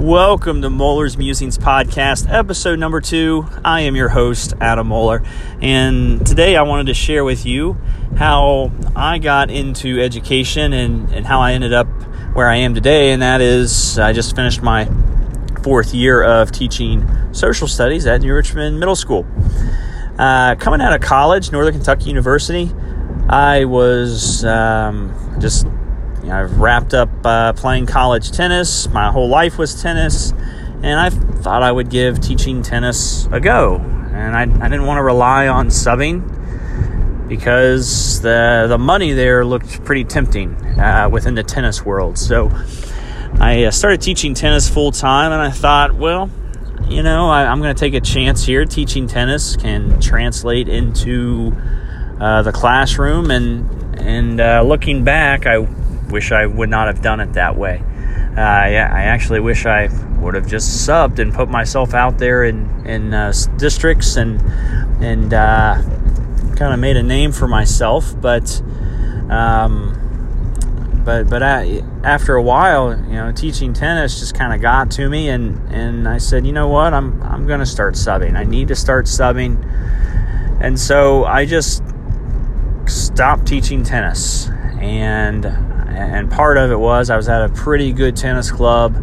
Welcome to Moeller's Musings Podcast, episode number two. I am your host, Adam Moeller, and today I wanted to share with you how I got into education and, and how I ended up where I am today, and that is I just finished my fourth year of teaching social studies at New Richmond Middle School. Uh, coming out of college, Northern Kentucky University, I was um, just you know, I've wrapped up uh, playing college tennis. My whole life was tennis, and I thought I would give teaching tennis a go. And I, I didn't want to rely on subbing because the the money there looked pretty tempting uh, within the tennis world. So I uh, started teaching tennis full time, and I thought, well, you know, I, am going to take a chance here. Teaching tennis can translate into uh, the classroom, and and uh, looking back, I wish I would not have done it that way. Uh, I, I actually wish I would have just subbed and put myself out there in in uh, districts and and uh, kind of made a name for myself. But um, but but I, after a while, you know, teaching tennis just kind of got to me, and and I said, you know what, I'm I'm going to start subbing. I need to start subbing, and so I just stopped teaching tennis and and part of it was I was at a pretty good tennis club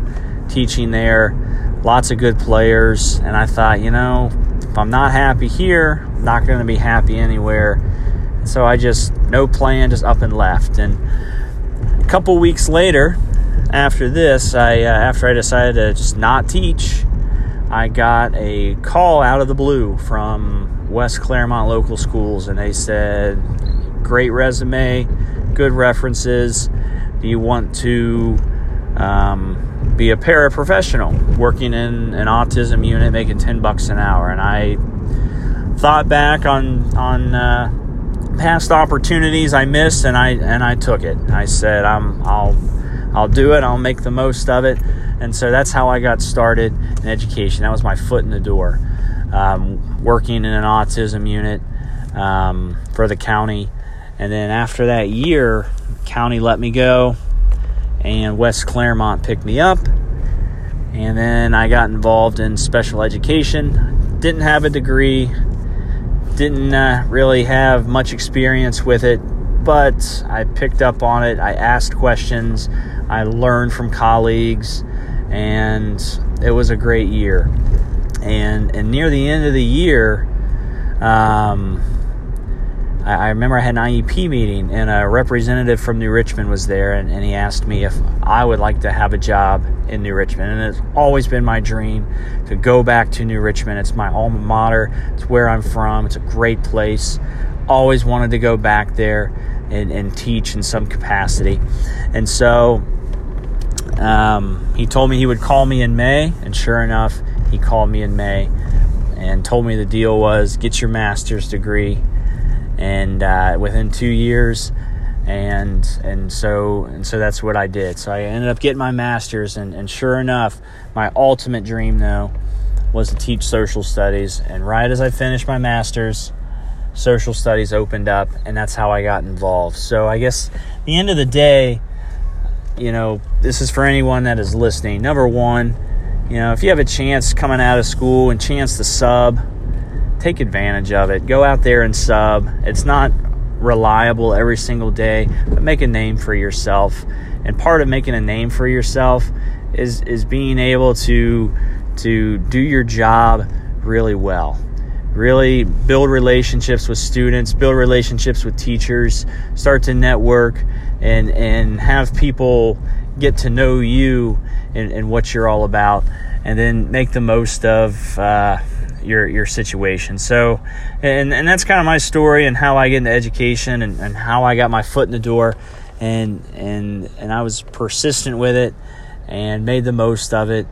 teaching there, lots of good players, and I thought, you know, if I'm not happy here, I'm not going to be happy anywhere. So I just no plan, just up and left. And a couple weeks later, after this, I uh, after I decided to just not teach, I got a call out of the blue from West Clermont local schools, and they said, "Great resume, good references do you want to um, be a paraprofessional working in an autism unit making 10 bucks an hour? And I thought back on, on, uh, past opportunities I missed and I, and I took it. I said, I'm, I'll, I'll do it. I'll make the most of it. And so that's how I got started in education. That was my foot in the door. Um, working in an autism unit um, for the county. And then after that year, county let me go, and West Clermont picked me up. And then I got involved in special education. Didn't have a degree, didn't uh, really have much experience with it, but I picked up on it. I asked questions, I learned from colleagues, and it was a great year. And, and near the end of the year, um, I, remember I had an IEP meeting, and a representative from New Richmond was there, and, and he asked me if I would like to have a job in New Richmond. And it's always been my dream to go back to New Richmond. It's my alma mater, it's where I'm from, it's a great place. Always wanted to go back there and, and teach in some capacity. And so um, he told me he would call me in May, and sure enough, he called me in May and told me the deal was get your master's degree and uh, within two years and and so and so that's what I did. So I ended up getting my master's, and, and sure enough, my ultimate dream though was to teach social studies. And right as I finished my master's, social studies opened up, and that's how I got involved. So I guess the end of the day, you know, this is for anyone that is listening. Number one, you know, if you have a chance coming out of school and chance to sub take advantage of it. Go out there and sub. It's not reliable every single day, but make a name for yourself. And part of making a name for yourself is is being able to to do your job really well. Really build relationships with students, build relationships with teachers, start to network and and have people get to know you and, and what you're all about and then make the most of uh, your your situation. So, and and that's kind of my story and how I get into education and, and how I got my foot in the door, and and and I was persistent with it and made the most of it,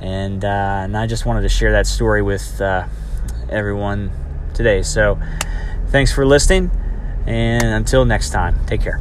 and uh, and I just wanted to share that story with uh, everyone today. So, thanks for listening, and until next time, take care.